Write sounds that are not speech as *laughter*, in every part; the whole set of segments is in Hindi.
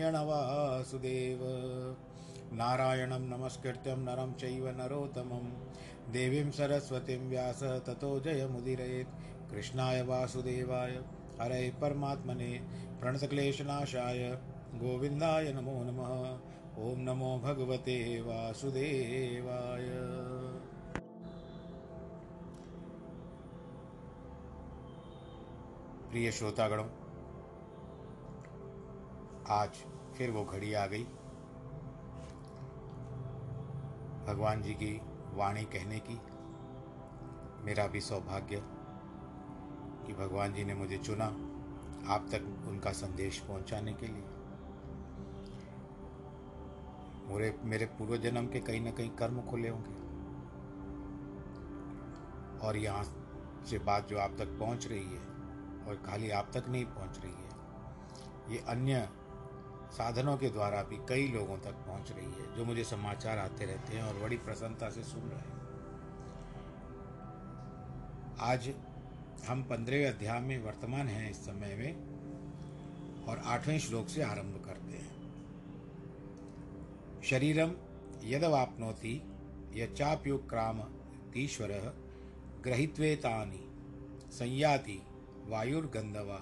वासुदेव नारायणं नमस्कृत्यं नरं चैव नरोत्तमं। देवीं सरस्वतीं व्यास ततो जयमुदीरयेत्। कृष्णाय वासुदेवाय। हरे परमात्मने प्रणतक्लेशनाशाय। गोविन्दाय नमो नमः। ॐ नमो भगवते वासुदेवाय। प्रिय श्रोतागणों आज फिर वो घड़ी आ गई। भगवान जी की वाणी कहने की मेरा भी सौभाग्य कि भगवान जी ने मुझे चुना आप तक उनका संदेश पहुँचाने के लिए। मेरे मेरे पूर्व जन्म के कहीं ना कहीं कर्म खुले होंगे। और यहाँ से बात जो आप तक पहुँच रही है और खाली आप तक नहीं पहुँच रही है, ये अन्य साधनों के द्वारा भी कई लोगों तक पहुँच रही है, जो मुझे समाचार आते रहते हैं और बड़ी प्रसन्नता से सुन रहे हैं। आज हम पंद्रहवें अध्याय में वर्तमान हैं इस समय में और आठवें श्लोक से आरंभ करते हैं। शरीरम यदवाप्नोति यचाप्युक्राम तीश्वर ग्रहित्वेतानि संयाति वायुर्गंधवा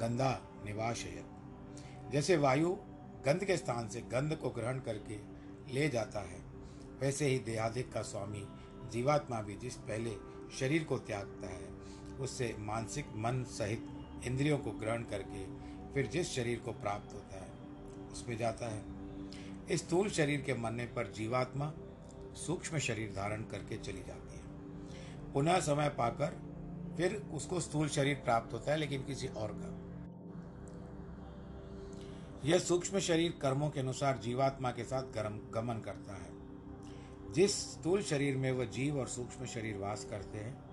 गंधा निवाशयत। जैसे वायु गंध के स्थान से गंध को ग्रहण करके ले जाता है, वैसे ही देहादिक का स्वामी जीवात्मा भी जिस पहले शरीर को त्यागता है, उससे मानसिक मन सहित इंद्रियों को ग्रहण करके फिर जिस शरीर को प्राप्त होता है, उसमें जाता है। इस स्थूल शरीर के मरने पर जीवात्मा सूक्ष्म शरीर धारण करके चली जाती है। पुनः समय पाकर फिर उसको स्थूल शरीर प्राप्त होता है, लेकिन किसी और का। यह सूक्ष्म शरीर कर्मों के अनुसार जीवात्मा के साथ गर्म गमन करता है। जिस स्थूल शरीर में वह जीव और सूक्ष्म शरीर वास करते हैं,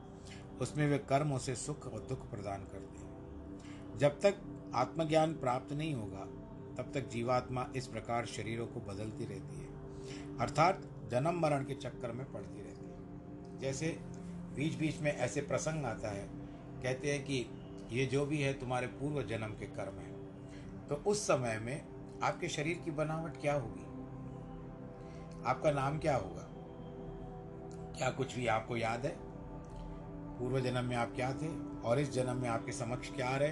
उसमें वे कर्मों से सुख और दुख प्रदान करते हैं। जब तक आत्मज्ञान प्राप्त नहीं होगा, तब तक जीवात्मा इस प्रकार शरीरों को बदलती रहती है, अर्थात जन्म मरण के चक्कर में पड़ती रहती है। जैसे बीच बीच में ऐसे प्रसंग आता है, कहते हैं कि ये जो भी है तुम्हारे पूर्व जन्म के कर्म है। तो उस समय में आपके शरीर की बनावट क्या होगी? आपका नाम क्या होगा? क्या कुछ भी आपको याद है? पूर्व जन्म में आप क्या थे? और इस जन्म में आपके समक्ष क्या रहे?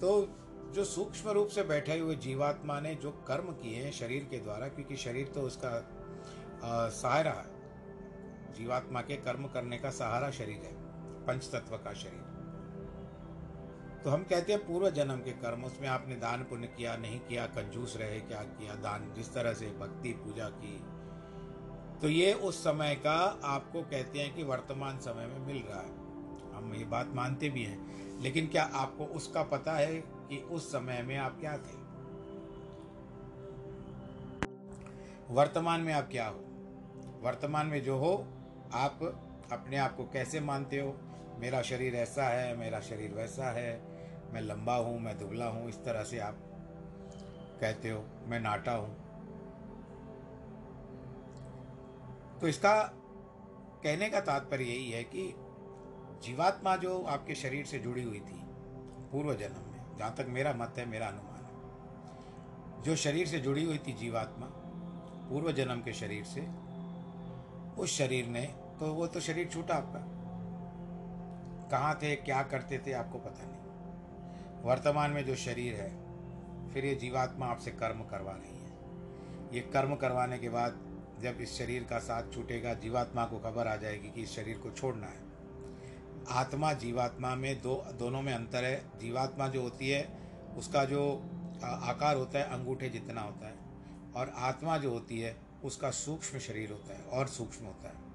तो जो सूक्ष्म रूप से बैठे हुए जीवात्मा ने जो कर्म किए हैं शरीर के द्वारा, क्योंकि शरीर तो उसका सहारा जीवात्मा के कर्म करने का सहारा शरीर है पंच तत्व का शरीर। तो हम कहते हैं पूर्व जन्म के कर्म, उसमें आपने दान पुण्य किया, नहीं किया, कंजूस रहे, क्या किया, दान, जिस तरह से भक्ति, पूजा की। तो ये उस समय का आपको कहते हैं कि वर्तमान समय में मिल रहा है। हम ये बात मानते भी हैं, लेकिन क्या आपको उसका पता है कि उस समय में आप क्या थे? वर्तमान में आप क्या हो? वर्तमान में जो हो, आप अपने आप को कैसे मानते हो? मेरा शरीर ऐसा है, मेरा शरीर वैसा है मैं लंबा हूँ, मैं दुबला हूँ, इस तरह से आप कहते हो, मैं नाटा हूँ। तो इसका कहने का तात्पर्य यही है कि जीवात्मा जो आपके शरीर से जुड़ी हुई थी, पूर्व जन्म में, जहाँ तक मेरा मत है, मेरा अनुमान है, जो शरीर से जुड़ी हुई थी जीवात्मा, पूर्व जन्म के शरीर से, उस शरीर ने तो वो तो शरीर छूटा आपका। कहाँ थे, क्या करते थे, आपको पता नहीं। वर्तमान में जो शरीर है, फिर ये जीवात्मा आपसे कर्म करवा रही है। ये कर्म करवाने के बाद जब इस शरीर का साथ छूटेगा, जीवात्मा को खबर आ जाएगी कि इस शरीर को छोड़ना है। आत्मा, जीवात्मा में दो, दोनों में अंतर है। जीवात्मा जो होती है, उसका जो आकार होता है, अंगूठे जितना होता है। और आत्मा जो होती है, उसका सूक्ष्म शरीर होता है और सूक्ष्म होता है।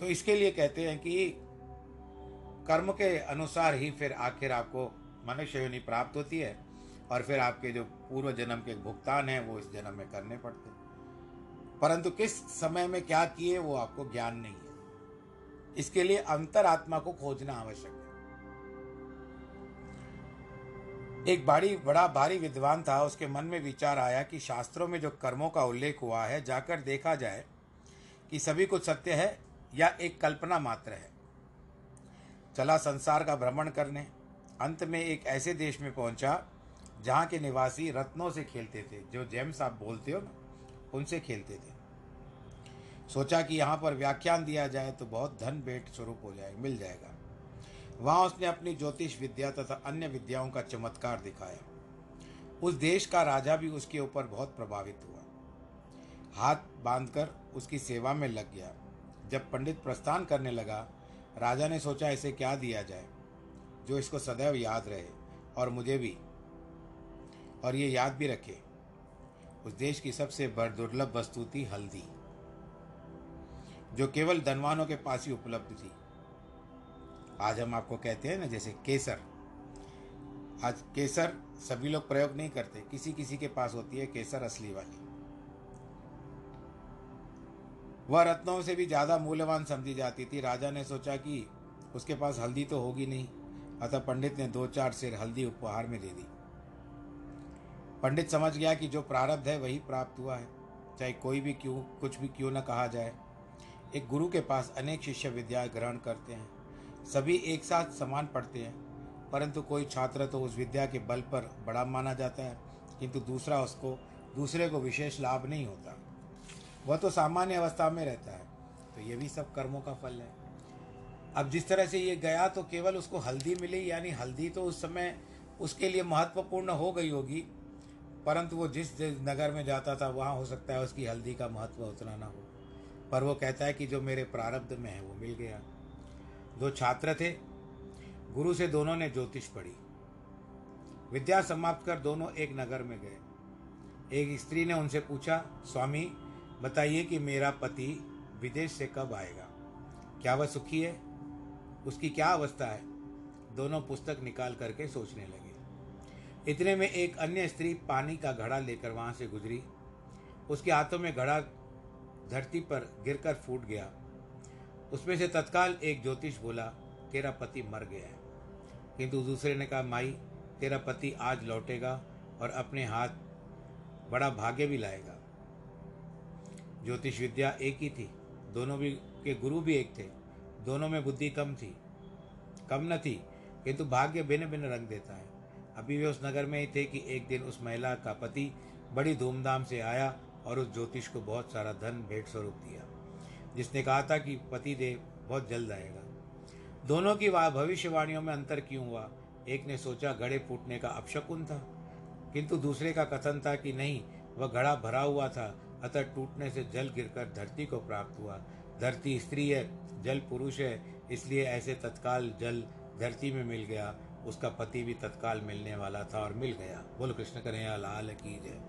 तो इसके लिए कहते हैं कि कर्म के अनुसार ही फिर आखिर आपको मनुष्य योनि प्राप्त होती है और फिर आपके जो पूर्व जन्म के भुगतान है, वो इस जन्म में करने पड़ते परंतु किस समय में क्या किए, वो आपको ज्ञान नहीं है। इसके लिए अंतरात्मा को खोजना आवश्यक है। एक बड़ी बड़ा भारी विद्वान था, उसके मन में विचार आया कि शास्त्रों में जो कर्मों का उल्लेख हुआ है, जाकर देखा जाए कि सभी कुछ सत्य है या एक कल्पना मात्र है। चला संसार का भ्रमण करने। अंत में एक ऐसे देश में पहुँचा, जहाँ के निवासी रत्नों से खेलते थे। जो जेम्स आप बोलते हो ना, उनसे खेलते थे। सोचा कि यहाँ पर व्याख्यान दिया जाए तो बहुत धन भेंट स्वरूप हो जाए, मिल जाएगा। वहाँ उसने अपनी ज्योतिष विद्या तथा अन्य विद्याओं का चमत्कार दिखाया। उस देश का राजा भी उसके ऊपर बहुत प्रभावित हुआ। हाथ बांधकर उसकी सेवा में लग गया। जब पंडित प्रस्थान करने लगा राजा ने सोचा इसे क्या दिया जाए, जो इसको सदैव याद रहे और मुझे भी, और ये याद भी रखे। उस देश की सबसे बड़ दुर्लभ वस्तु थी हल्दी, जो केवल धनवानों के पास ही उपलब्ध थी। आज हम आपको कहते हैं ना, जैसे केसर। आज केसर सभी लोग प्रयोग नहीं करते किसी किसी के पास होती है केसर असली वाली। वह रत्नों से भी ज़्यादा मूल्यवान समझी जाती थी। राजा ने सोचा कि उसके पास हल्दी तो होगी नहीं, अतः पंडित ने दो चार सिर हल्दी उपहार में दे दी। पंडित समझ गया कि जो प्रारब्ध है वही प्राप्त हुआ है। चाहे कोई भी क्यों, कुछ भी क्यों न कहा जाए, एक गुरु के पास अनेक शिष्य विद्या ग्रहण करते हैं। सभी एक साथ समान पढ़ते हैं, परंतु कोई छात्र तो उस विद्या के बल पर बड़ा माना जाता है, किंतु दूसरा उसको, दूसरे को विशेष लाभ नहीं होता। वह तो सामान्य अवस्था में रहता है। तो ये भी सब कर्मों का फल है। अब जिस तरह से ये गया तो केवल उसको हल्दी मिली, यानी हल्दी तो उस समय उसके लिए महत्वपूर्ण हो गई होगी, परंतु वो जिस नगर में जाता था, वहाँ हो सकता है उसकी हल्दी का महत्व उतना ना हो। पर वो कहता है कि जो मेरे प्रारब्ध में है, वो मिल गया। दो छात्र थे, गुरु से दोनों ने ज्योतिष पढ़ी। विद्या समाप्त कर दोनों एक नगर में गए। एक स्त्री ने उनसे पूछा, स्वामी बताइए कि मेरा पति विदेश से कब आएगा? क्या वह सुखी है? उसकी क्या अवस्था है? दोनों पुस्तक निकाल करके सोचने लगे। इतने में एक अन्य स्त्री पानी का घड़ा लेकर वहाँ से गुजरी। उसके हाथों में घड़ा धरती पर गिरकर फूट गया। उसमें से तत्काल एक ज्योतिष बोला, तेरा पति मर गया है। किंतु दूसरे ने कहा, माई, तेरा पति आज लौटेगा और अपने हाथ बड़ा भाग्य भी लाएगा। ज्योतिष विद्या एक ही थी। दोनों भी के गुरु भी एक थे। दोनों में बुद्धि कम थी। कम न थी, किंतु भाग्य भिन्न भिन्न रंग देता है। अभी वे उस नगर में ही थे कि एक दिन उस महिला का पति बड़ी धूमधाम से आया और उस ज्योतिष को बहुत सारा धन भेंट स्वरूप दिया, जिसने कहा था कि पति देव बहुत जल्द आएगा। दोनों की भविष्यवाणियों में अंतर क्यों हुआ? एक ने सोचा घड़े फूटने का अपशकुन था, किंतु दूसरे का कथन था कि नहीं, वह घड़ा भरा हुआ था अतः टूटने से जल गिरकर धरती को प्राप्त हुआ। धरती स्त्री है, जल पुरुष है, इसलिए ऐसे तत्काल जल धरती में मिल गया। उसका पति भी तत्काल मिलने वाला था और मिल गया। बोल कृष्ण कन्हैया, लाल की जय।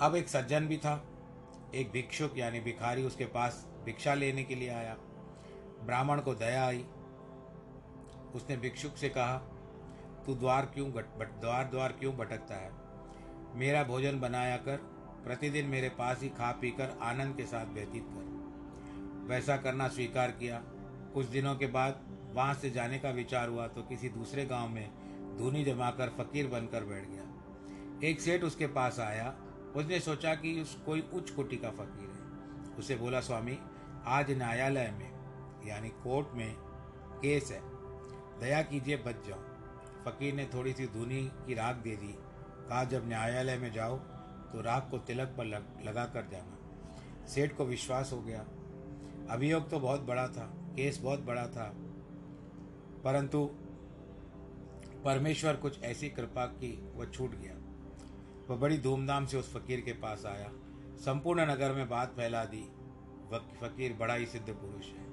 अब एक सज्जन भी था, एक भिक्षुक यानी भिखारी उसके पास भिक्षा लेने के लिए आया। ब्राह्मण को दया आई। उसने भिक्षुक से कहा, तू द्वार क्यों द्वार द्वार क्यों भटकता है? मेरा भोजन बनाया कर प्रतिदिन मेरे पास ही खा पी कर आनंद के साथ व्यतीत कर। वैसा करना स्वीकार किया। कुछ दिनों के बाद वहाँ से जाने का विचार हुआ तो किसी दूसरे गाँव में धूनी जमाकर फकीर बनकर बैठ गया। एक सेठ उसके पास आया। उसने सोचा कि उस कोई उच्च कोटि का फकीर है। उसे बोला, स्वामी, आज न्यायालय में, यानी कोर्ट में केस है। दया कीजिए, बच जाओ। फकीर ने थोड़ी सी धुनी की राख दे दी। कहा, जब न्यायालय में जाओ तो राख को तिलक पर लग, लगा कर जाना। सेठ को विश्वास हो गया। अभियोग तो बहुत बड़ा था केस बहुत बड़ा था परंतु परमेश्वर कुछ ऐसी कृपा की वह छूट गया। वह बड़ी धूमधाम से उस फकीर के पास आया। संपूर्ण नगर में बात फैला दी। फकीर बड़ा ही सिद्ध पुरुष है।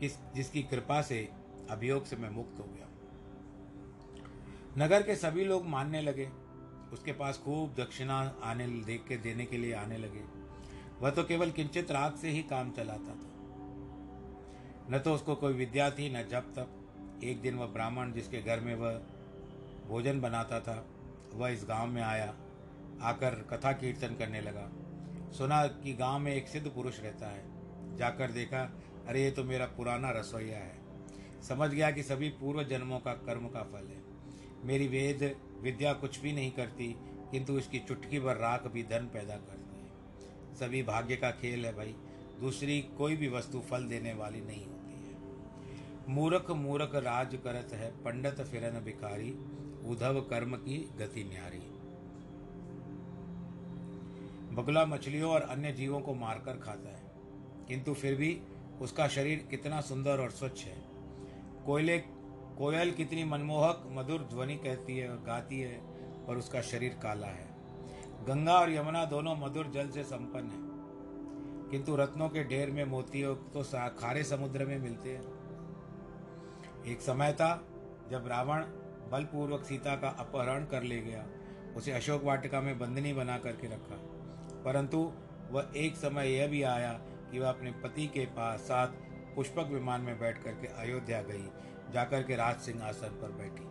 किस जिसकी कृपा से अभियोग से मैं मुक्त हो गया। नगर के सभी लोग मानने लगे। उसके पास खूब दक्षिणा आने देख के, देने के लिए आने लगे। वह तो केवल किंचित राग से ही काम चलाता था। न तो उसको कोई विद्या थी, न जब तक एक दिन वह ब्राह्मण जिसके घर में वह भोजन बनाता था, वह इस गाँव में आया, आकर कथा कीर्तन करने लगा। सुना कि गाँव में एक सिद्ध पुरुष रहता है। जाकर देखा, अरे, ये तो मेरा पुराना रसोईया है। समझ गया कि सभी पूर्व जन्मों का कर्म का फल है। मेरी वेद विद्या कुछ भी नहीं करती, किंतु इसकी चुटकी भर राख भी धन पैदा करती है। सभी भाग्य का खेल है भाई, दूसरी कोई भी वस्तु फल देने वाली नहीं होती है। मूर्ख मूर्ख राज करत है, पंडित फिरन भिखारी उधव कर्म की गति न्यारी। बगुला मछलियों और अन्य जीवों को मारकर खाता है, किंतु फिर भी उसका शरीर कितना सुंदर और स्वच्छ है। कोयले कोयल कितनी मनमोहक, मधुर ध्वनि कहती है और गाती है और उसका शरीर काला है। गंगा और यमुना दोनों मधुर जल से संपन्न है। किंतु रत्नों के ढेर में मोतियों तो खारे समुद्र में मिलते हैं। एक समय था जब रावण बलपूर्वक सीता का अपहरण कर ले गया। उसे अशोक वाटिका में बंदनी बना करके रखा। परंतु वह एक समय यह भी आया कि वह अपने पति के पास साथ पुष्पक विमान में बैठ करके अयोध्या गई। जाकर के राज सिंहासन पर बैठी।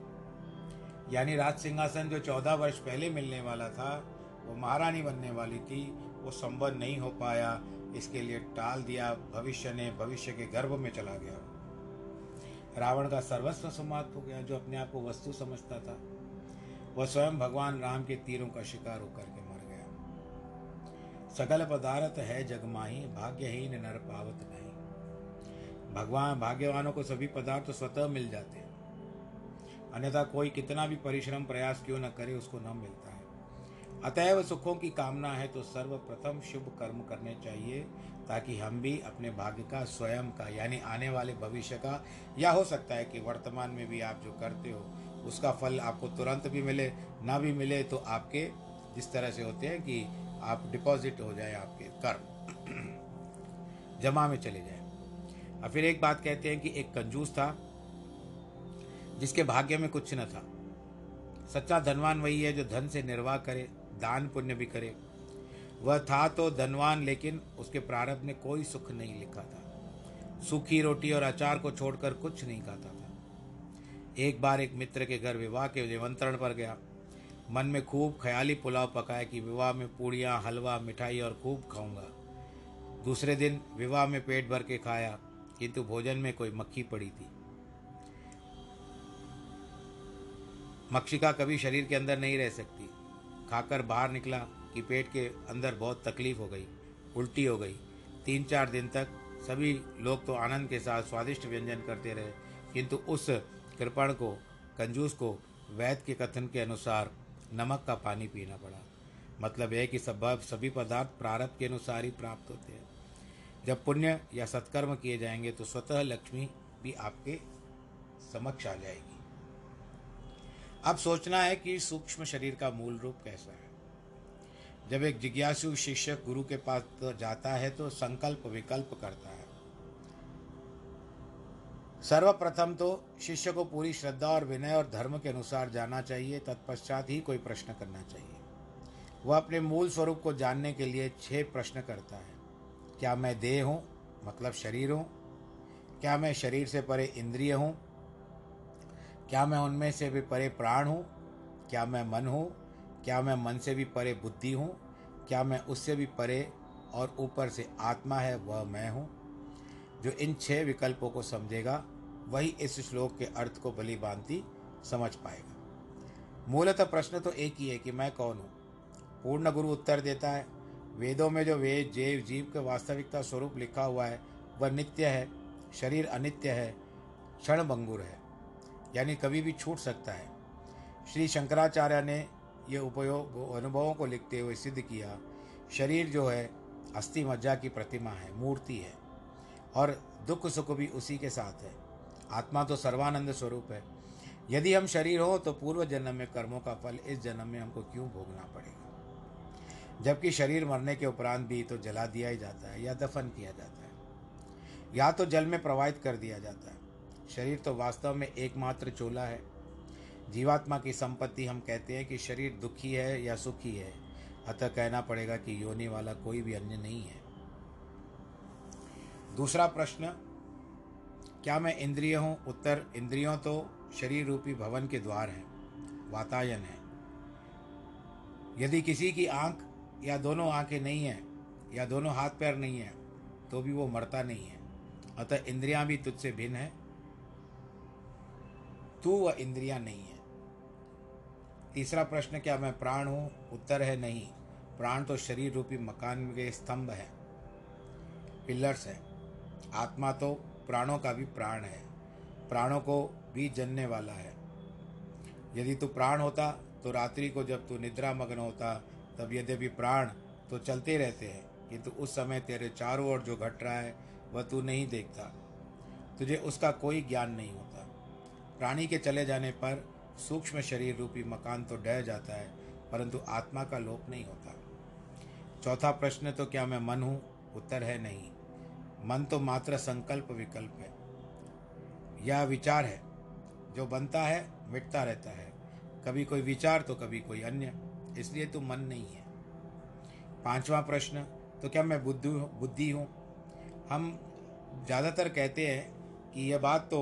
यानी राज सिंहासन जो चौदह वर्ष पहले मिलने वाला था, वो महारानी बनने वाली थी, वो संबंध नहीं हो पाया, इसके लिए टाल दिया, भविष्य ने, भविष्य के गर्भ में चला गया। रावण का सर्वस्व समाप्त हो गया, जो अपने आप को वस्तु समझता था। वह स्वयं भगवान राम के तीरों का शिकार होकर के मर गया। सकल पदार्थ है जगमाही, भाग्यहीन नर पावत नहीं। भगवान भाग्यवानों को सभी पदार्थ स्वतः मिल जाते हैं। अन्यथा कोई कितना भी परिश्रम प्रयास क्यों न करे, उसको न मिलता है। अतएव सुखों की कामना है तो सर्वप्रथम शुभ कर्म करने चाहिए, ताकि हम भी अपने भाग्य का स्वयं का, यानी आने वाले भविष्य का, या हो सकता है कि वर्तमान में भी आप जो करते हो, उसका फल आपको तुरंत भी मिले, ना भी मिले तो आपके जिस तरह से होते हैं कि आप डिपॉजिट हो जाए आपके कर्म। *clears throat* जमा में चले जाए। और फिर एक बात कहते हैं कि एक कंजूस था, जिसके भाग्य में कुछ न था। सच्चा धनवान वही है जो धन से निर्वाह करे, दान पुण्य भी करे। वह था तो धनवान, लेकिन उसके प्रारब्ध में कोई सुख नहीं लिखा था। सूखी रोटी और अचार को छोड़कर कुछ नहीं खाता था। एक बार एक मित्र के घर विवाह के निमंत्रण पर गया। मन में खूब ख्याली पुलाव पकाया कि विवाह में पूड़ियाँ, हलवा, मिठाई और खूब खाऊँगा। दूसरे दिन विवाह में पेट भर के खाया। किंतु भोजन में कोई मक्खी पड़ी थी। मक्षिका कभी शरीर के अंदर नहीं रह सकती। खाकर बाहर निकला कि पेट के अंदर बहुत तकलीफ़ हो गई, उल्टी हो गई। तीन चार दिन तक सभी लोग तो आनंद के साथ स्वादिष्ट व्यंजन करते रहे, किंतु उस कृपण को, कंजूस को वैद के कथन के अनुसार नमक का पानी पीना पड़ा। मतलब यह कि सब, सभी पदार्थ प्रारब्ध के अनुसार ही प्राप्त होते हैं। जब पुण्य या सत्कर्म किए जाएँगे तो स्वतः लक्ष्मी भी आपके समक्ष आ जाएगी। अब सोचना है कि सूक्ष्म शरीर का मूल रूप कैसा है। जब एक जिज्ञासु शिष्य गुरु के पास तो जाता है तो संकल्प विकल्प करता है। सर्वप्रथम तो शिष्य को पूरी श्रद्धा और विनय और धर्म के अनुसार जाना चाहिए, तत्पश्चात ही कोई प्रश्न करना चाहिए। वह अपने मूल स्वरूप को जानने के लिए छह प्रश्न करता है। क्या मैं देह हूँ मतलब शरीर हूँ? क्या मैं शरीर से परे इंद्रिय हूँ? क्या मैं उनमें से भी परे प्राण हूँ? क्या मैं मन हूँ? क्या मैं मन से भी परे बुद्धि हूँ? क्या मैं उससे भी परे और ऊपर से आत्मा है, वह मैं हूँ? जो इन छह विकल्पों को समझेगा, वही इस श्लोक के अर्थ को भली भांति समझ पाएगा। मूलतः प्रश्न तो एक ही है कि मैं कौन हूँ? पूर्ण गुरु उत्तर देता है वेदों में जो वेद, जेव, जीव के वास्तविकता स्वरूप लिखा हुआ है, वह नित्य है, शरीर अनित्य है, क्षण भंगुर है, यानी कभी भी छूट सकता है। श्री शंकराचार्य ने यह उपयोग, अनुभवों को लिखते हुए सिद्ध किया, शरीर जो है, अस्थि मज्जा की प्रतिमा है, मूर्ति है, और दुख सुख भी उसी के साथ है। आत्मा तो सर्वानंद स्वरूप है। यदि हम शरीर हो तो पूर्व जन्म में कर्मों का फल, इस जन्म में हमको क्यों भोगना पड़ेगा? जबकि शरीर मरने के उपरांत भी तो जला दिया ही जाता है या दफन किया जाता है। या तो जल में प्रवाहित कर दिया जाता है। शरीर तो वास्तव में एकमात्र चोला है। जीवात्मा की संपत्ति हम कहते हैं कि शरीर दुखी है या सुखी है। अतः कहना पड़ेगा कि योनि वाला कोई भी अन्य नहीं है। दूसरा प्रश्न, क्या मैं इंद्रिय हूँ? उत्तर, इंद्रियों तो शरीर रूपी भवन के द्वार हैं, वातायन है। यदि किसी की आँख या दोनों आँखें नहीं हैं, या दोनों हाथ पैर नहीं हैं तो भी वो मरता नहीं है। अतः इंद्रियाँ भी तुझसे भिन्न है। तू व इंद्रियाँ नहीं है। तीसरा प्रश्न, क्या मैं प्राण हूँ? उत्तर है नहीं। प्राण तो शरीर रूपी मकान के स्तंभ है। पिलर्स है। आत्मा तो प्राणों का भी प्राण है। प्राणों को भी जनने वाला है। यदि तू प्राण होता तो रात्रि को जब तू निद्रा मग्न होता तब यद्यपि प्राण तो चलते रहते हैं, किंतु उस समय तेरे चारों ओर जो घट रहा है, वह तू नहीं देखता। तुझे उसका कोई ज्ञान नहीं होता। प्राणी के चले जाने पर सूक्ष्म शरीर रूपी मकान तो डह जाता है, परंतु आत्मा का लोप नहीं होता। चौथा प्रश्न तो क्या मैं मन हूँ? उत्तर है नहीं। मन तो मात्र संकल्प विकल्प है। यह विचार है। जो बनता है, मिटता रहता है। कभी कोई विचार तो कभी कोई अन्य। इसलिए तू मन नहीं है। पांचवा प्रश्न तो क्या मैं बुद्धि बुद्धि हूँ? हम ज़्यादातर कहते हैं कि यह बात तो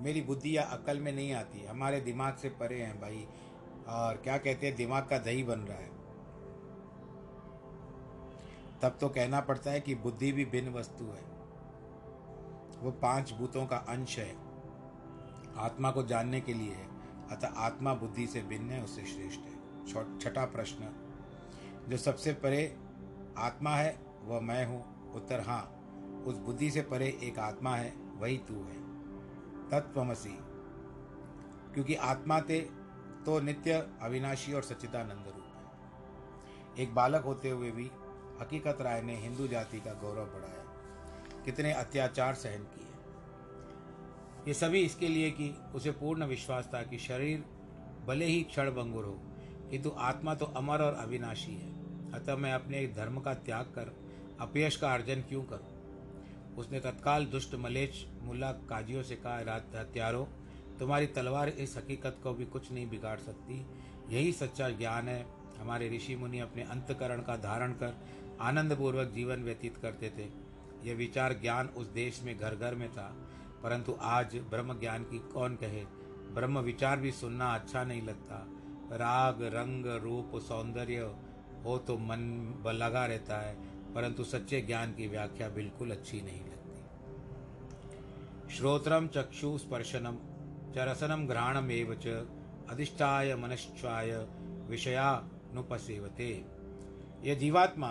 मेरी बुद्धि या अकल में नहीं आती हमारे दिमाग से परे हैं भाई, और क्या कहते हैं, दिमाग का दही बन रहा है। तब तो कहना पड़ता है कि बुद्धि भी भिन्न वस्तु है। वो पाँच भूतों का अंश है। आत्मा को जानने के लिए है। अतः आत्मा बुद्धि से भिन्न है, उससे श्रेष्ठ है। छठा प्रश्न। जो सबसे परे आत्मा है, वह मैं हूँ। उत्तर हाँ। उस बुद्धि से परे एक आत्मा है, वही तू है। तत्वमसी। क्योंकि आत्मा ते तो नित्य अविनाशी और सच्चिदानंद रूप है। एक बालक होते हुए भी हकीकत राय ने हिंदू जाति का गौरव बढ़ाया। कितने अत्याचार सहन किए। ये सभी इसके लिए कि उसे पूर्ण विश्वास था कि शरीर भले ही क्षण भंगुर हो किंतु आत्मा तो अमर और अविनाशी है। अतः मैं अपने धर्म का त्याग कर अपयश का अर्जन क्यों करूँ? उसने तत्काल दुष्ट मलेच मुल्ला काजियों से कहा हत्यारो, तुम्हारी तलवार इस हकीकत को भी कुछ नहीं बिगाड़ सकती। यही सच्चा ज्ञान है। हमारे ऋषि मुनि अपने अंतकरण का धारण कर आनंदपूर्वक जीवन व्यतीत करते थे। यह विचार ज्ञान उस देश में घर घर में था। परंतु आज ब्रह्म ज्ञान की कौन कहे? ब्रह्म विचार भी सुनना अच्छा नहीं लगता। राग, रंग, रूप, सौंदर्य हो तो मन लगा रहता है, परंतु सच्चे ज्ञान की व्याख्या बिल्कुल अच्छी नहीं लगती। श्रोत्रम चक्षु स्पर्शनम च रसनम घ्राणम एव च अधिष्ठाय मनश्चाय विषयानुपसेवते यह जीवात्मा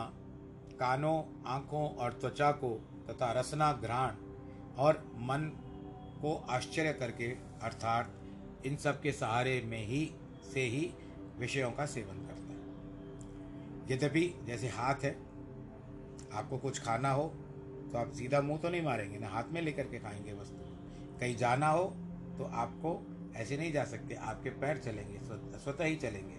कानों, आँखों और त्वचा को तथा रसना घ्राण और मन को आश्चर्य करके, अर्थात इन सब के सहारे में ही से ही विषयों का सेवन करता है। यद्यपि जैसे हाथ है, आपको कुछ खाना हो तो आप सीधा मुँह तो नहीं मारेंगे, ना हाथ में लेकर के खाएँगे वस्तु। कहीं जाना हो तो आपको ऐसे नहीं जा सकते, आपके पैर चलेंगे स्वतः ही चलेंगे।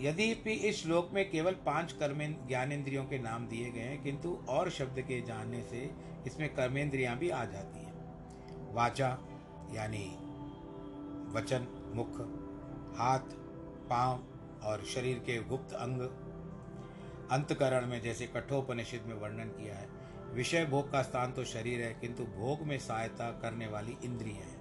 यदि भी इस श्लोक में केवल पाँच कर्म, ज्ञानेन्द्रियों के नाम दिए गए हैं, किंतु और शब्द के जानने से इसमें कर्मेंद्रियाँ भी आ जाती हैं। वाचा, यानी वचन मुख, हाथ, पाँव और शरीर के गुप्त अंग अंतकरण में जैसे कठोपनिषद में वर्णन किया है। विषय भोग का स्थान तो शरीर है, किंतु भोग में सहायता करने वाली इंद्रियाँ हैं।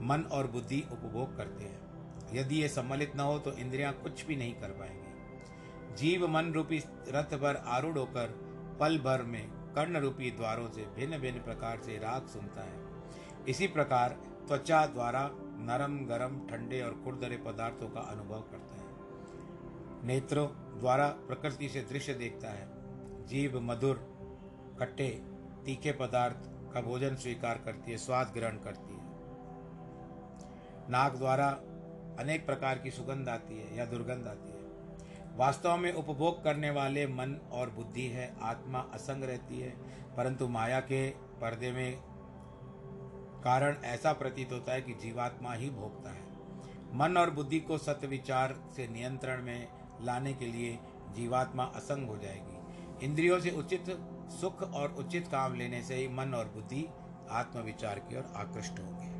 मन और बुद्धि उपभोग करते हैं। यदि ये सम्मिलित न हो तो इंद्रियाँ कुछ भी नहीं कर पाएँगे। जीव मन रूपी रथ पर आरूढ़ होकर पल भर में कर्ण रूपी द्वारों से भिन्न भिन्न प्रकार से राग सुनता है। इसी प्रकार त्वचा द्वारा नरम, गरम, ठंडे और खुरदरे पदार्थों का अनुभव करता है। नेत्रों द्वारा प्रकृति से दृश्य देखता है। जीव, मधुर, खट्टे, तीखे पदार्थ का भोजन स्वीकार करती है, स्वाद ग्रहण करती है। नाक द्वारा अनेक प्रकार की सुगंध आती है या दुर्गंध आती है। वास्तव में उपभोग करने वाले मन और बुद्धि है, आत्मा असंग रहती है, परंतु माया के पर्दे में कारण ऐसा प्रतीत होता है कि जीवात्मा ही भोगता है। मन और बुद्धि को सत्य विचार से नियंत्रण में लाने के लिए जीवात्मा असंग हो जाएगी। इंद्रियों से उचित सुख और उचित काम लेने से ही मन और बुद्धि आत्मविचार की ओर आकृष्ट होंगे।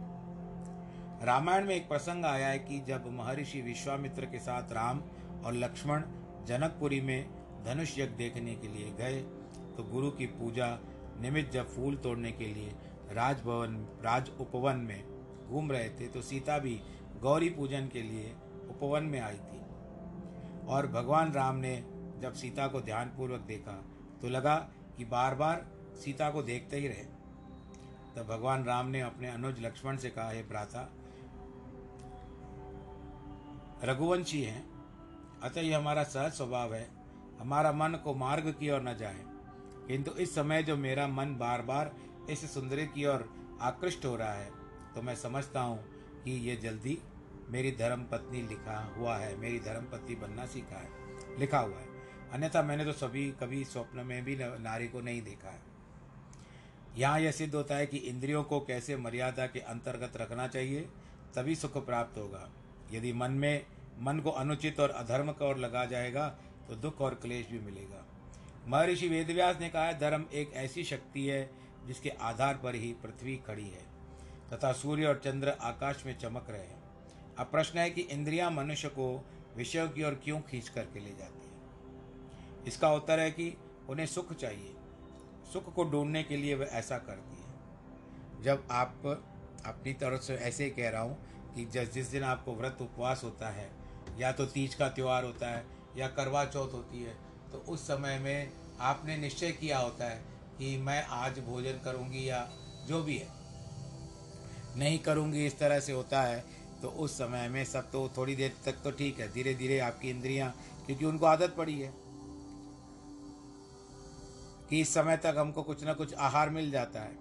रामायण में एक प्रसंग आया है कि जब महर्षि विश्वामित्र के साथ राम और लक्ष्मण जनकपुरी में धनुष यज्ञ देखने के लिए गए तो गुरु की पूजा निमित्त जब फूल तोड़ने के लिए राजभवन राज उपवन में घूम रहे थे तो सीता भी गौरी पूजन के लिए उपवन में आई थी। और भगवान राम ने जब सीता को ध्यानपूर्वक देखा तो लगा कि बार बार सीता को देखते ही रहे। तब भगवान राम ने अपने अनुज लक्ष्मण से कहा, हे भ्राता, रघुवंशी हैं, अतः यह हमारा सहज स्वभाव है। हमारा मन को मार्ग की ओर न जाए। किंतु इस समय जो मेरा मन बार बार इस सुंदरी की ओर आकृष्ट हो रहा है। तो मैं समझता हूँ कि ये जल्दी मेरी धर्म पत्नी लिखा हुआ है, मेरी धर्म पत्नी बनना सीखा है, लिखा हुआ है। अन्यथा मैंने तो सभी, कभी स्वप्न में भी नारी को नहीं देखा है। यहाँ यह सिद्ध होता है कि इंद्रियों को कैसे मर्यादा के अंतर्गत रखना चाहिए, तभी सुख प्राप्त होगा। यदि मन में, मन को अनुचित और अधर्म की ओर लगा जाएगा तो दुख और क्लेश भी मिलेगा। महर्षि वेदव्यास ने कहा, धर्म एक ऐसी शक्ति है जिसके आधार पर ही पृथ्वी खड़ी है, तथा सूर्य और चंद्र आकाश में चमक रहे हैं। अब प्रश्न है कि इंद्रियाँ मनुष्य को विषयों की ओर क्यों खींच करके ले जाती है? इसका उत्तर है कि उन्हें सुख चाहिए। सुख को ढूँढने के लिए वह ऐसा करती है। जब आप अपनी तरफ़ से ऐसे कह रहा हूँ कि जिस जिस दिन आपको व्रत उपवास होता है, या तो तीज का त्यौहार होता है, या करवा चौथ होती है तो उस समय में आपने निश्चय किया होता है कि मैं आज भोजन करूँगी या जो भी है। नहीं करूँगी, इस तरह से होता है तो उस समय में सब तो थोड़ी देर तक तो ठीक है। धीरे धीरे आपकी इंद्रियाँ, क्योंकि उनको आदत पड़ी है कि इस समय तक हमको कुछ ना कुछ आहार मिल जाता है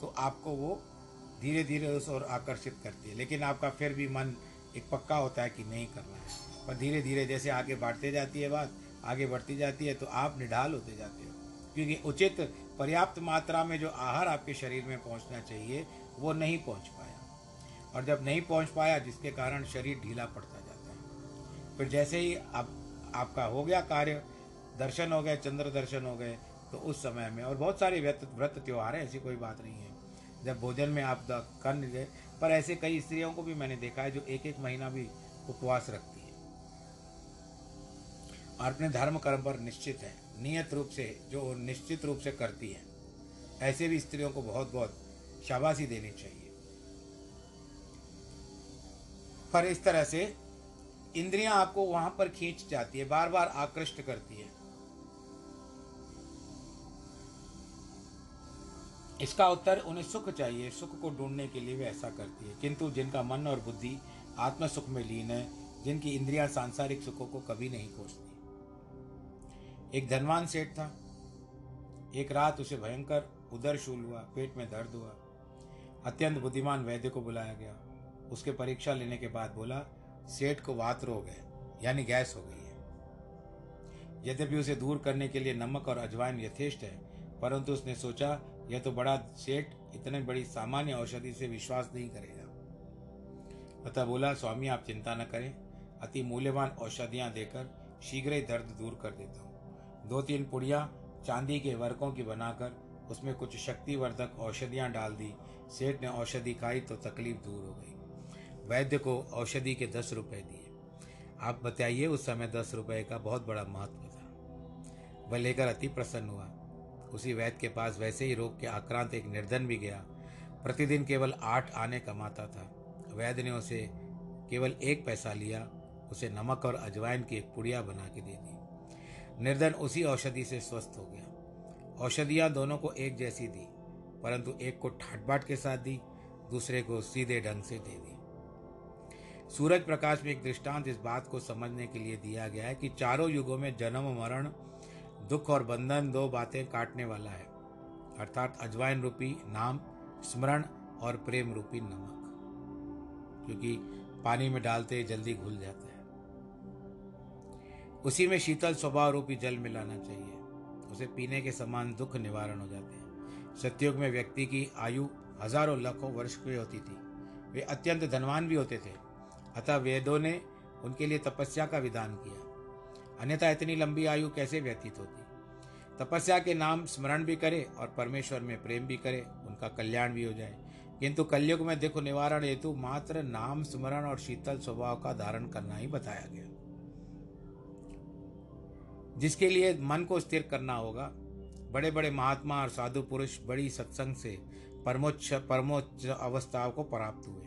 तो आपको वो धीरे धीरे उस ओर आकर्षित करती है। लेकिन आपका फिर भी मन एक पक्का होता है कि नहीं करना है। पर धीरे धीरे जैसे आगे बढ़ते जाती है बात, आगे बढ़ती जाती है तो आप निढाल होते जाते हो। क्योंकि उचित पर्याप्त मात्रा में जो आहार आपके शरीर में पहुँचना चाहिए, वो नहीं पहुँच पाया। और जब नहीं पहुँच पाया, जिसके कारण शरीर ढीला पड़ता जाता है। फिर जैसे ही आप, आपका हो गया कार्य, दर्शन हो गए, चंद्र दर्शन हो गए तो उस समय में, और बहुत सारे व्रत व्रत त्यौहार हैं, ऐसी कोई बात नहीं है। जब भोजन में आप कर गए पर ऐसे कई स्त्रियों को भी मैंने देखा है, जो एक एक महीना भी उपवास रखती है। और अपने धर्म कर्म पर निश्चित है। नियत रूप से, जो निश्चित रूप से करती है। ऐसे भी स्त्रियों को बहुत बहुत शाबाशी देनी चाहिए। पर इस तरह से इंद्रियाँ आपको वहाँ पर खींच जाती है बार बार आकृष्ट करती है। इसका उत्तर उन्हें सुख चाहिए। सुख को ढूँढने के लिए वे ऐसा करती है। किंतु जिनका मन और बुद्धि आत्म सुख में लीन है, जिनकी इंद्रियाँ सांसारिक सुखों को कभी नहीं खोजती एक धनवान सेठ था। एक रात उसे भयंकर उदर शूल हुआ, पेट में दर्द हुआ। अत्यंत बुद्धिमान वैद्य को बुलाया गया। उसके परीक्षा लेने के बाद बोला, सेठ को वात रोग है, यानी गैस हो गई है। यद्यपि उसे दूर करने के लिए नमक और अजवाइन यथेष्ट है, परंतु उसने सोचा, यह तो बड़ा सेठ इतने बड़ी सामान्य औषधि से विश्वास नहीं करेगा। अतः बोला, स्वामी, आप चिंता न करें। अति मूल्यवान औषधियाँ देकर शीघ्र ही दर्द दूर कर देता हूँ। दो तीन पुड़िया चांदी के वर्कों की बनाकर उसमें कुछ शक्तिवर्धक औषधियाँ डाल दी। सेठ ने औषधि खाई तो तकलीफ़ दूर हो गई। वैद्य को औषधि के दस रुपए दिए। आप बताइए, उस समय दस रुपए का बहुत बड़ा महत्व था। वह लेकर अति प्रसन्न हुआ। उसी वैद्य के पास वैसे ही रोग के आक्रांत एक निर्धन भी गया। प्रतिदिन केवल आठ आने कमाता था। वैद्य ने उसे केवल एक पैसा लिया। उसे नमक और अजवाइन की एक पुड़िया बना के दे दी। निर्धन उसी औषधि से स्वस्थ हो गया। औषधियाँ दोनों को एक जैसी दी, परंतु एक को ठाट बाट के साथ दी, दूसरे को सीधे ढंग से दे दी। सूरज प्रकाश में एक दृष्टांत इस बात को समझने के लिए दिया गया है कि चारों युगों में जन्म, मरण, दुख और बंधन दो बातें काटने वाला है, अर्थात अजवाइन रूपी नाम, स्मरण और प्रेम रूपी नमक, क्योंकि पानी में डालते जल्दी घुल जाता है। उसी में शीतल स्वभाव रूपी जल मिलाना चाहिए। उसे पीने के समान दुख निवारण हो जाते हैं। सत्युग में व्यक्ति की आयु हज़ारों लाखों वर्ष की होती थी। वे अत्यंत धनवान भी होते थे। अतः वेदों ने उनके लिए तपस्या का विधान किया। अन्यथा इतनी लंबी आयु कैसे व्यतीत होती? तपस्या के नाम स्मरण भी करे और परमेश्वर में प्रेम भी करे, उनका कल्याण भी हो जाए। किंतु कलयुग में दुख निवारण हेतु मात्र नाम स्मरण और शीतल स्वभाव का धारण करना ही बताया गया। जिसके लिए मन को स्थिर करना होगा। बड़े बड़े महात्मा और साधु पुरुष बड़ी सत्संग से परमोच्च परमोच्च अवस्थाओं को प्राप्त हुए।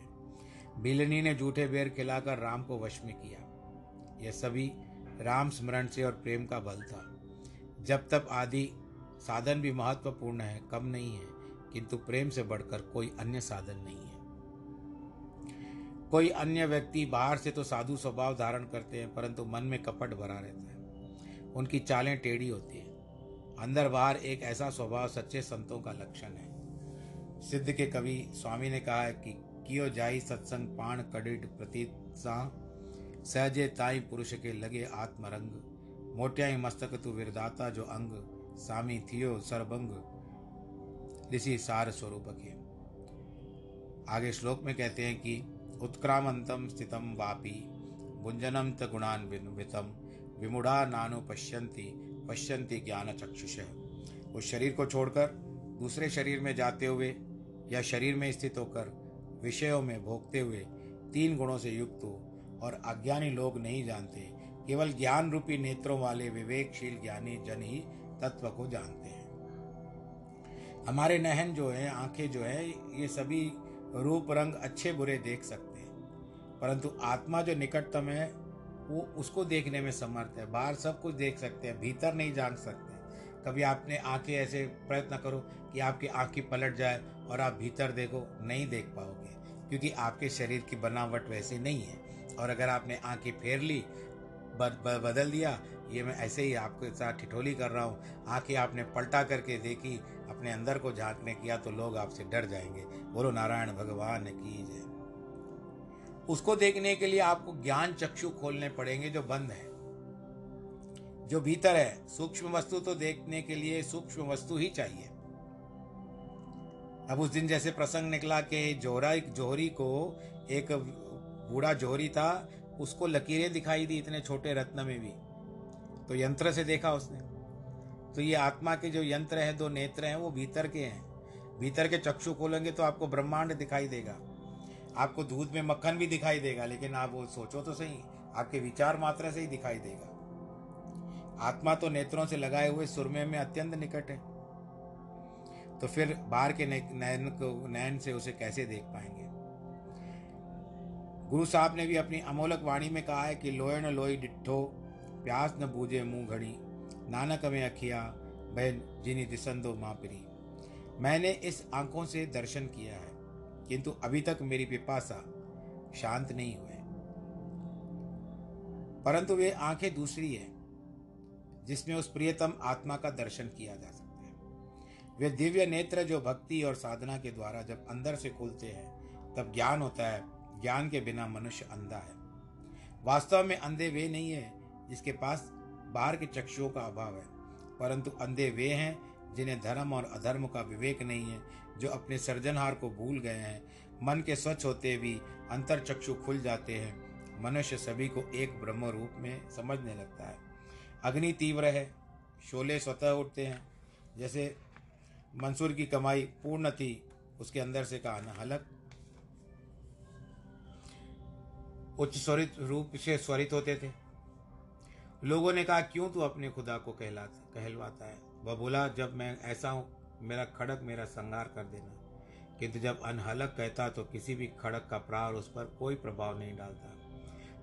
बिलनी ने जूठे बेर खिलाकर राम को वश में किया। यह सभी राम स्मरण से और प्रेम का बल था। जब तब आदि साधन भी महत्वपूर्ण है, कम नहीं है, किंतु प्रेम से बढ़कर कोई अन्य साधन नहीं है। कोई अन्य व्यक्ति बाहर से तो साधु स्वभाव धारण करते हैं, परंतु मन में कपट भरा रहता है। उनकी चालें टेढ़ी होती हैं। अंदर बाहर एक ऐसा स्वभाव सच्चे संतों का लक्षण है। सिद्ध के कवि स्वामी ने कहा है कि कियो जाई सत्संग पाण कडिट प्रतीत सा। सहजे ताई पुरुष के लगे आत्मरंग। मोटियाई मस्तक तु विरदाता जो अंग। सामी थियो सरबंग ऋषि सार स्वरूप के। आगे श्लोक में कहते हैं कि उत्क्रामंतम स्थितम वापी। गुंजनम त गुणान्वितम विमुढ़ा नानु पश्यंती पश्यंती ज्ञान चक्षुष। उस शरीर को छोड़कर दूसरे शरीर में जाते हुए या शरीर में स्थित होकर विषयों में भोगते हुए तीन गुणों से युक्त हो और अज्ञानी लोग नहीं जानते, केवल ज्ञान रूपी नेत्रों वाले विवेकशील ज्ञानी जन ही तत्व को जानते हैं। हमारे नहन जो है, आँखें जो है, ये सभी रूप, रंग अच्छे बुरे देख सकते हैं, परंतु आत्मा जो निकटतम है वो उसको देखने में समर्थ है। बाहर सब कुछ देख सकते हैं, भीतर नहीं जान सकते कभी आपने आँखें ऐसे प्रयत्न करो कि आपकी आँखें पलट जाए और आप भीतर देखो, नहीं देख पाओगे। क्योंकि आपके शरीर की बनावट वैसे नहीं है। और अगर आपने आँखें फेर ली बदल दिया, ये मैं ऐसे ही आपके साथ ठिठोली कर रहा हूँ। आँखें आपने पलटा करके देखी, अपने अंदर को झांकने किया तो लोग आपसे डर जाएँगे। बोलो, नारायण भगवान की उसको देखने के लिए आपको ज्ञान चक्षु खोलने पड़ेंगे जो बंद है। जो भीतर है, सूक्ष्म वस्तु तो देखने के लिए सूक्ष्म वस्तु ही चाहिए। अब उस दिन जैसे प्रसंग निकला कि जोहरा जोहरी को, एक बूढ़ा जोहरी था, उसको लकीरें दिखाई दी इतने छोटे रत्न में भी। तो यंत्र से देखा उसने। तो ये आत्मा के जो यंत्र है, दो नेत्र हैं, वो भीतर के हैं। भीतर के चक्षु खोलेंगे तो आपको ब्रह्मांड दिखाई देगा। आपको दूध में मक्खन भी दिखाई देगा, लेकिन आप वो सोचो तो सही, आपके विचार मात्रा से ही दिखाई देगा। आत्मा तो नेत्रों से लगाए हुए सुरमे में अत्यंत निकट है। तो फिर बाहर के नयन को, नयन से उसे कैसे देख पाएँगे? गुरु साहब ने भी अपनी अमोलक वाणी में कहा है कि लोयण लोई डिठो, प्यास न बूझे मुँह घड़ी, नानक में अखिया, बहन जिनी दिसंदो माँ प्री मैंने इस आँखों से दर्शन किया है। किंतु अभी तक मेरी पिपासा शांत नहीं हुए परंतु वे आँखें दूसरी है, जिसमें उस प्रियतम आत्मा का दर्शन किया जा सकता है। वे दिव्य नेत्र जो भक्ति और साधना के द्वारा जब अंदर से खुलते हैं, तब ज्ञान होता है, ज्ञान के बिना मनुष्य अंधा है। वास्तव में अंधे वे नहीं है, जिसके पास बाहर के चक्षुओं का अभाव है, परंतु अंधे वे हैं जिन्हें धर्म और अधर्म का विवेक नहीं है, जो अपने सृजनहार को भूल गए हैं। मन के स्वच्छ होते भी अंतर चक्षु खुल जाते हैं। मनुष्य सभी को एक ब्रह्म रूप में समझने लगता है। अग्नि तीव्र है, शोले स्वतः उठते हैं। जैसे मंसूर की कमाई पूर्ण थी, उसके अंदर से कहा, न, हलक। उच्च स्वरित रूप से स्वरित होते थे। लोगों ने कहा, क्यों तू अपने खुदा को कहला कहलवाता है? वह बोला, जब मैं ऐसा हूँ, मेरा खड़क मेरा संगार कर देना। किंतु जब अनहलक कहता तो किसी भी खड़क का प्रार उस पर कोई प्रभाव नहीं डालता।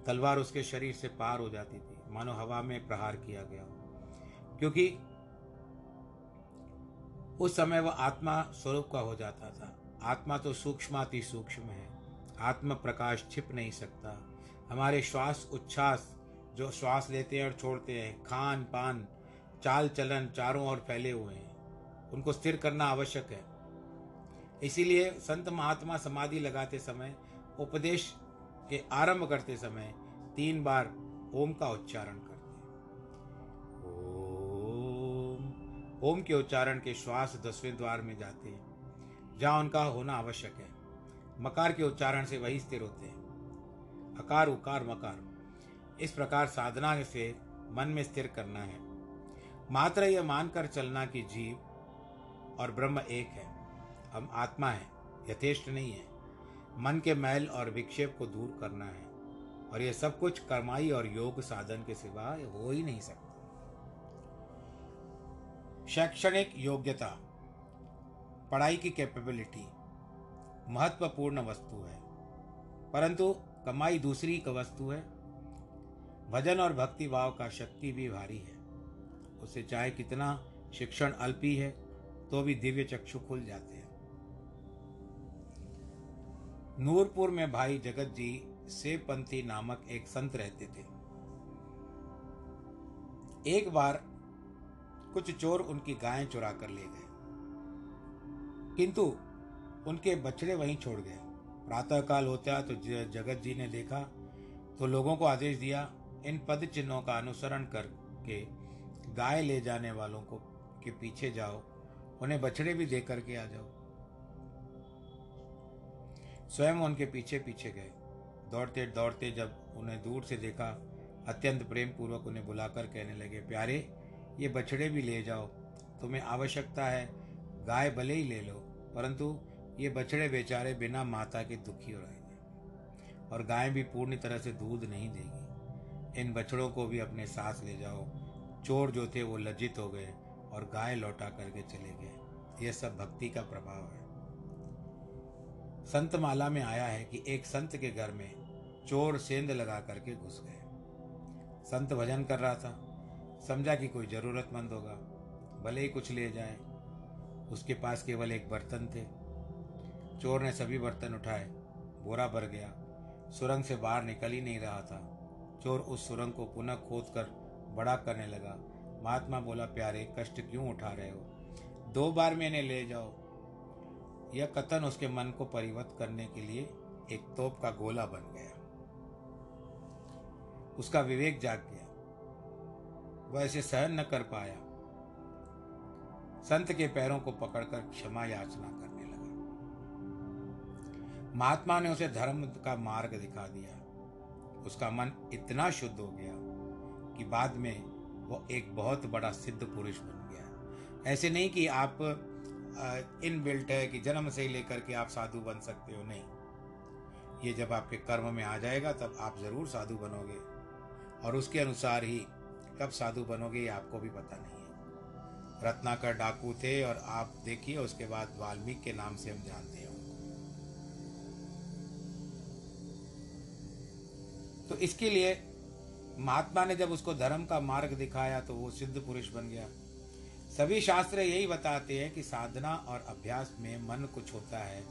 तलवार उसके शरीर से पार हो जाती थी। मानो हवा में प्रहार किया गया हो। क्योंकि उस समय वह आत्मा स्वरूप का हो जाता था। आत्मा तो सूक्ष्माति सूक्ष्म है। आत्म प्रकाश छिप नहीं सकता। हमारे श्वास उच्छ्वास, जो श्वास लेते हैं और छोड़ते हैं खान पान चाल चलन चारों ओर फैले हुए हैं। उनको स्थिर करना आवश्यक है। इसीलिए संत महात्मा समाधि लगाते समय, उपदेश के आरंभ करते समय तीन बार ओम का उच्चारण करते हैं। ओम ओम के उच्चारण के श्वास दसवें द्वार में जाते हैं, जहाँ उनका होना आवश्यक है। मकार के उच्चारण से वही स्थिर होते हैं। अकार, उकार, मकार। इस प्रकार साधना से मन में स्थिर करना है। मात्र यह मानकर चलना कि जीव और ब्रह्म एक है। हम आत्मा हैं, यथेष्ट नहीं है। मन के मैल और विक्षेप को दूर करना है, और यह सब कुछ कर्माई और योग साधन के सिवा हो ही नहीं सकता। शैक्षणिक योग्यता, पढ़ाई की कैपेबिलिटी महत्वपूर्ण वस्तु है, परंतु कमाई दूसरी का वस्तु है। भजन और भक्ति भाव का शक्ति भी भारी है। उसे चाहे कितना शिक्षण अल्पी है तो भी दिव्य चक्षु खुल जाते हैं। नूरपुर में भाई जगत जी सेवपंथी नामक एक संत रहते थे। एक बार कुछ चोर उनकी गायें चुरा कर ले गए। किंतु उनके बछड़े वहीं छोड़ गए। प्रातःकाल होता तो जगत जी ने देखा तो लोगों को आदेश दिया, इन पद चिन्हों का अनुसरण करके गाय ले जाने वालों को के पीछे जाओ, उन्हें बछड़े भी दे करके आ जाओ। स्वयं उनके पीछे पीछे गए। दौड़ते दौड़ते जब उन्हें दूर से देखा, अत्यंत प्रेम पूर्वक उन्हें बुलाकर कहने लगे, प्यारे, ये बछड़े भी ले जाओ। तुम्हें आवश्यकता है, गाय भले ही ले लो, परंतु ये बछड़े बेचारे बिना माता के दुखी हो रहेंगे और गाय भी पूर्ण तरह से दूध नहीं देगी। इन बछड़ों को भी अपने साथ ले जाओ चोर जो थे वो लज्जित हो गए और गाय लौटा करके चले गए। यह सब भक्ति का प्रभाव है। संत माला में आया है कि एक संत के घर में चोर सेंध लगा करके घुस गए। संत भजन कर रहा था। समझा कि कोई जरूरतमंद होगा। भले ही कुछ ले जाए। उसके पास केवल एक बर्तन थे। चोर ने सभी बर्तन उठाए। बोरा भर गया। सुरंग से बाहर निकल ही नहीं रहा था। चोर उस सुरंग को पुनः खोद कर बड़ा करने लगा। महात्मा बोला, प्यारे, कष्ट क्यों उठा रहे हो? दो बार मैंने ले जाओ। यह कथन उसके मन को परिवर्त करने के लिए एक तोप का गोला बन गया। उसका विवेक जाग गया। वह इसे सहन न कर पाया। संत के पैरों को पकड़कर क्षमा याचना करने लगा। महात्मा ने उसे धर्म का मार्ग दिखा दिया। उसका मन इतना शुद्ध हो गया कि बाद में वो एक बहुत बड़ा सिद्ध पुरुष बन गया। ऐसे नहीं कि आप इन बिल्ट है कि जन्म से ही लेकर के आप साधु बन सकते हो, नहीं। ये जब आपके कर्म में आ जाएगा, तब आप ज़रूर साधु बनोगे। और उसके अनुसार ही कब साधु बनोगे, ये आपको भी पता नहीं है। रत्नाकर डाकू थे और आप देखिए, उसके बाद वाल्मीकि के नाम से हम जानते हैं। तो इसके लिए महात्मा ने जब उसको धर्म का मार्ग दिखाया तो वो सिद्ध पुरुष बन गया। सभी शास्त्र यही बताते हैं कि साधना और अभ्यास में मन कुछ होता है।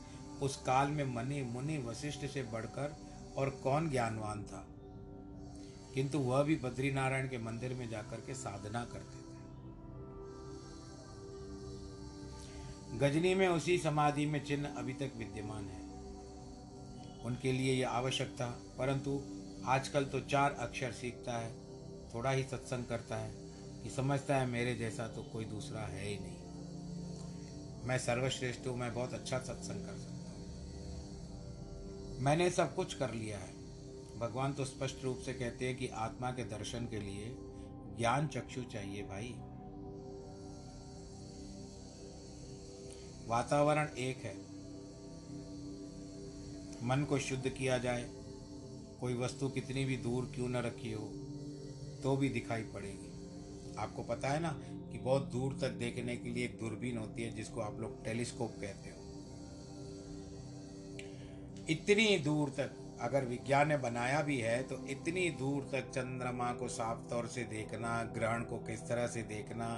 उस काल में मनी, मुनि, वशिष्ठ से बढ़कर और कौन ज्ञानवान था? किंतु वह भी बद्रीनारायण के मंदिर में जाकर के साधना करते थे। गजनी में उसी समाधि में चिन्ह अभी तक विद्यमान है। उनके लिए यह आवश्यक था, परंतु आजकल तो चार अक्षर सीखता है, थोड़ा ही सत्संग करता है, कि समझता है मेरे जैसा तो कोई दूसरा है ही नहीं। मैं सर्वश्रेष्ठ हूँ, मैं बहुत अच्छा सत्संग कर सकता हूँ। मैंने सब कुछ कर लिया है। भगवान तो स्पष्ट रूप से कहते हैं कि आत्मा के दर्शन के लिए ज्ञान चक्षु चाहिए भाई। वातावरण एक है। मन को शुद्ध किया जाए कोई वस्तु कितनी भी दूर क्यों न रखी हो तो भी दिखाई पड़ेगी। आपको पता है ना कि बहुत दूर तक देखने के लिए एक दूरबीन होती है, जिसको आप लोग टेलीस्कोप कहते हो। इतनी दूर तक अगर विज्ञान ने बनाया भी है तो इतनी दूर तक चंद्रमा को साफ़ तौर से देखना, ग्रहण को किस तरह से देखना,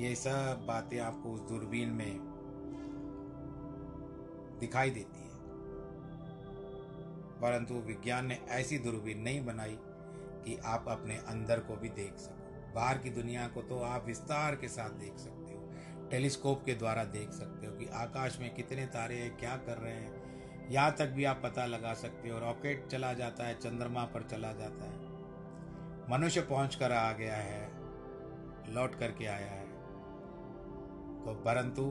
ये सब बातें आपको उस दूरबीन में दिखाई देती है। परंतु विज्ञान ने ऐसी दूरबीन नहीं बनाई कि आप अपने अंदर को भी देख सको। बाहर की दुनिया को तो आप विस्तार के साथ देख सकते हो, टेलीस्कोप के द्वारा देख सकते हो कि आकाश में कितने तारे हैं, क्या कर रहे हैं। यहाँ तक भी आप पता लगा सकते हो, रॉकेट चला जाता है, चंद्रमा पर चला जाता है। मनुष्य पहुँच कर आ गया है, लौट करके आया है। तो परंतु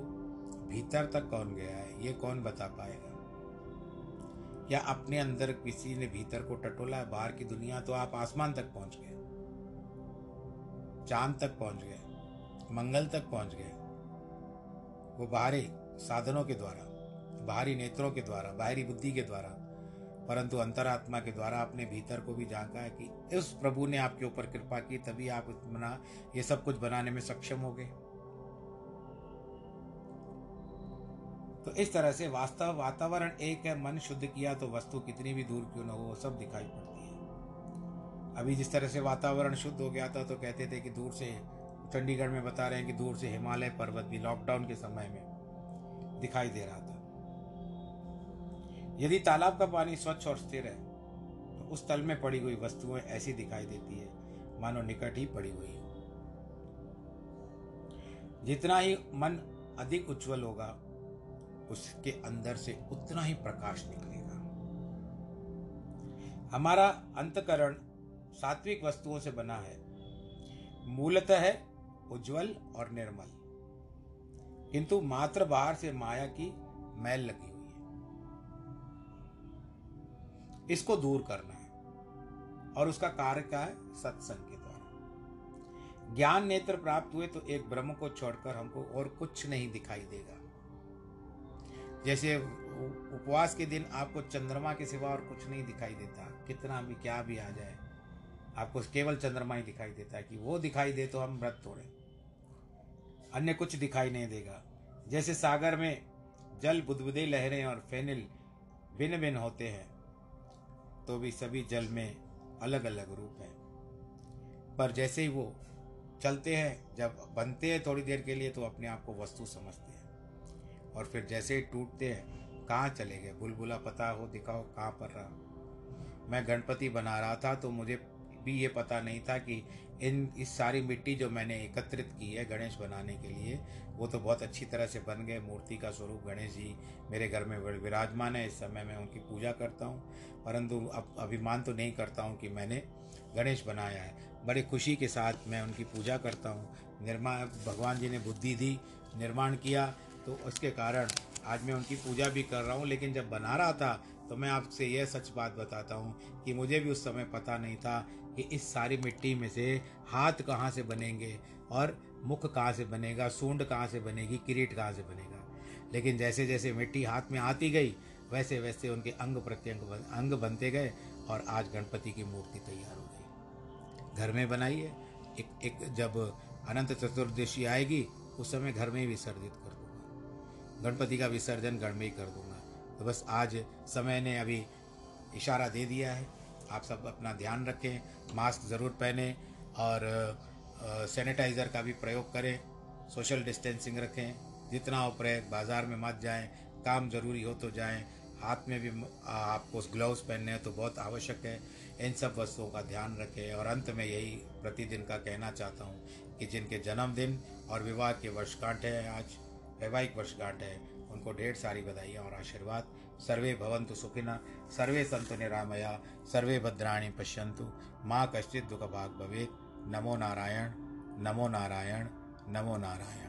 भीतर तक कौन गया है, ये कौन बता पाएगा? या अपने अंदर किसी ने भीतर को टटोला बाहर की दुनिया तो आप आसमान तक पहुँच गए। चाँद तक पहुँच गए। मंगल तक पहुँच गए। वो बाहरी साधनों के द्वारा, बाहरी नेत्रों के द्वारा, बाहरी बुद्धि के द्वारा, परंतु अंतरात्मा के द्वारा अपने भीतर को भी झांका है कि उस प्रभु ने आपके ऊपर कृपा की, तभी आप बना ये सब कुछ बनाने में सक्षम हो गए। तो इस तरह से वास्तव, वातावरण एक है, मन शुद्ध किया तो वस्तु कितनी भी दूर क्यों न हो सब दिखाई पड़ती है। अभी जिस तरह से वातावरण शुद्ध हो गया था तो कहते थे कि दूर से, चंडीगढ़ में बता रहे हैं कि दूर से हिमालय पर्वत भी लॉकडाउन के समय में दिखाई दे रहा था। यदि तालाब का पानी स्वच्छ और स्थिर है तो उस तल में पड़ी हुई वस्तुएँ ऐसी दिखाई देती है, मानो निकट ही पड़ी हुई हो। जितना ही मन अधिक उज्जवल होगा उसके अंदर से उतना ही प्रकाश निकलेगा। हमारा अंतकरण सात्विक वस्तुओं से बना है। मूलतः है उज्जवल और निर्मल। किंतु मात्र बाहर से माया की मैल लगी हुई है। इसको दूर करना है और उसका कार्य क्या है? सत्संग के द्वारा। ज्ञान नेत्र प्राप्त हुए तो एक ब्रह्म को छोड़कर हमको और कुछ नहीं दिखाई देगा। जैसे उपवास के दिन आपको चंद्रमा के सिवा और कुछ नहीं दिखाई देता। कितना भी, क्या भी आ जाए, आपको केवल चंद्रमा ही दिखाई देता है कि वो दिखाई दे तो हम व्रत तोड़े। अन्य कुछ दिखाई नहीं देगा। जैसे सागर में जल बुदबुदे लहरें और फेनिल भिन्न भिन्न होते हैं तो भी सभी जल में अलग अलग रूप है। पर जैसे ही वो चलते हैं, जब बनते हैं थोड़ी देर के लिए तो अपने आप को वस्तु समझते हैं। और फिर जैसे ही टूटते हैं, कहाँ चले गए? बुलबुला पता हो, दिखाओ कहाँ पर रहा। मैं गणपति बना रहा था तो मुझे भी ये पता नहीं था कि इन, इस सारी मिट्टी जो मैंने एकत्रित की है गणेश बनाने के लिए, वो तो बहुत अच्छी तरह से बन गए। मूर्ति का स्वरूप गणेश जी मेरे घर में विराजमान है। इस समय मैं उनकी पूजा करता हूँ, परंतु अब अभिमान तो नहीं करता हूँ कि मैंने गणेश बनाया है। बड़ी खुशी के साथ मैं उनकी पूजा करता हूँ। निर्माण भगवान जी ने बुद्धि दी, निर्माण किया तो उसके कारण आज मैं उनकी पूजा भी कर रहा हूँ लेकिन जब बना रहा था तो मैं आपसे यह सच बात बताता हूँ कि मुझे भी उस समय पता नहीं था कि इस सारी मिट्टी में से हाथ कहाँ से बनेंगे और मुख कहाँ से बनेगा सूंड कहाँ से बनेगी किरीट कहाँ से बनेगा। लेकिन जैसे जैसे मिट्टी हाथ में आती गई वैसे वैसे उनके अंग प्रत्यंग बन, अंग बनते गए और आज गणपति की मूर्ति तैयार हो गई। घर में बनाइए। एक एक जब अनंत चतुर्दशी आएगी उस समय घर में ही विसर्जित कर। गणपति का विसर्जन घर में ही कर दूँगा। तो बस आज समय ने अभी इशारा दे दिया है। आप सब अपना ध्यान रखें, मास्क ज़रूर पहने और सैनिटाइज़र का भी प्रयोग करें, सोशल डिस्टेंसिंग रखें, जितना हो प्रयोग बाज़ार में मत जाएँ, काम ज़रूरी हो तो जाएँ, हाथ में भी आपको ग्लव्स पहनने हैं तो बहुत आवश्यक है। इन सब वस्तुओं का ध्यान रखें और अंत में यही प्रतिदिन का कहना चाहता हूँ कि जिनके जन्मदिन और विवाह के वर्षगांठ हैं आज वैवाहिक वर्षगांठ है। उनको ढेर सारी बधाई और आशीर्वाद। सर्वे भवंतु सुखिना सर्वे संतु निरामया, सर्वे भद्राणी पश्यंतु माँ कश्चित दुख भाग भवे नमो नारायण नमो नारायण नमो नारायण।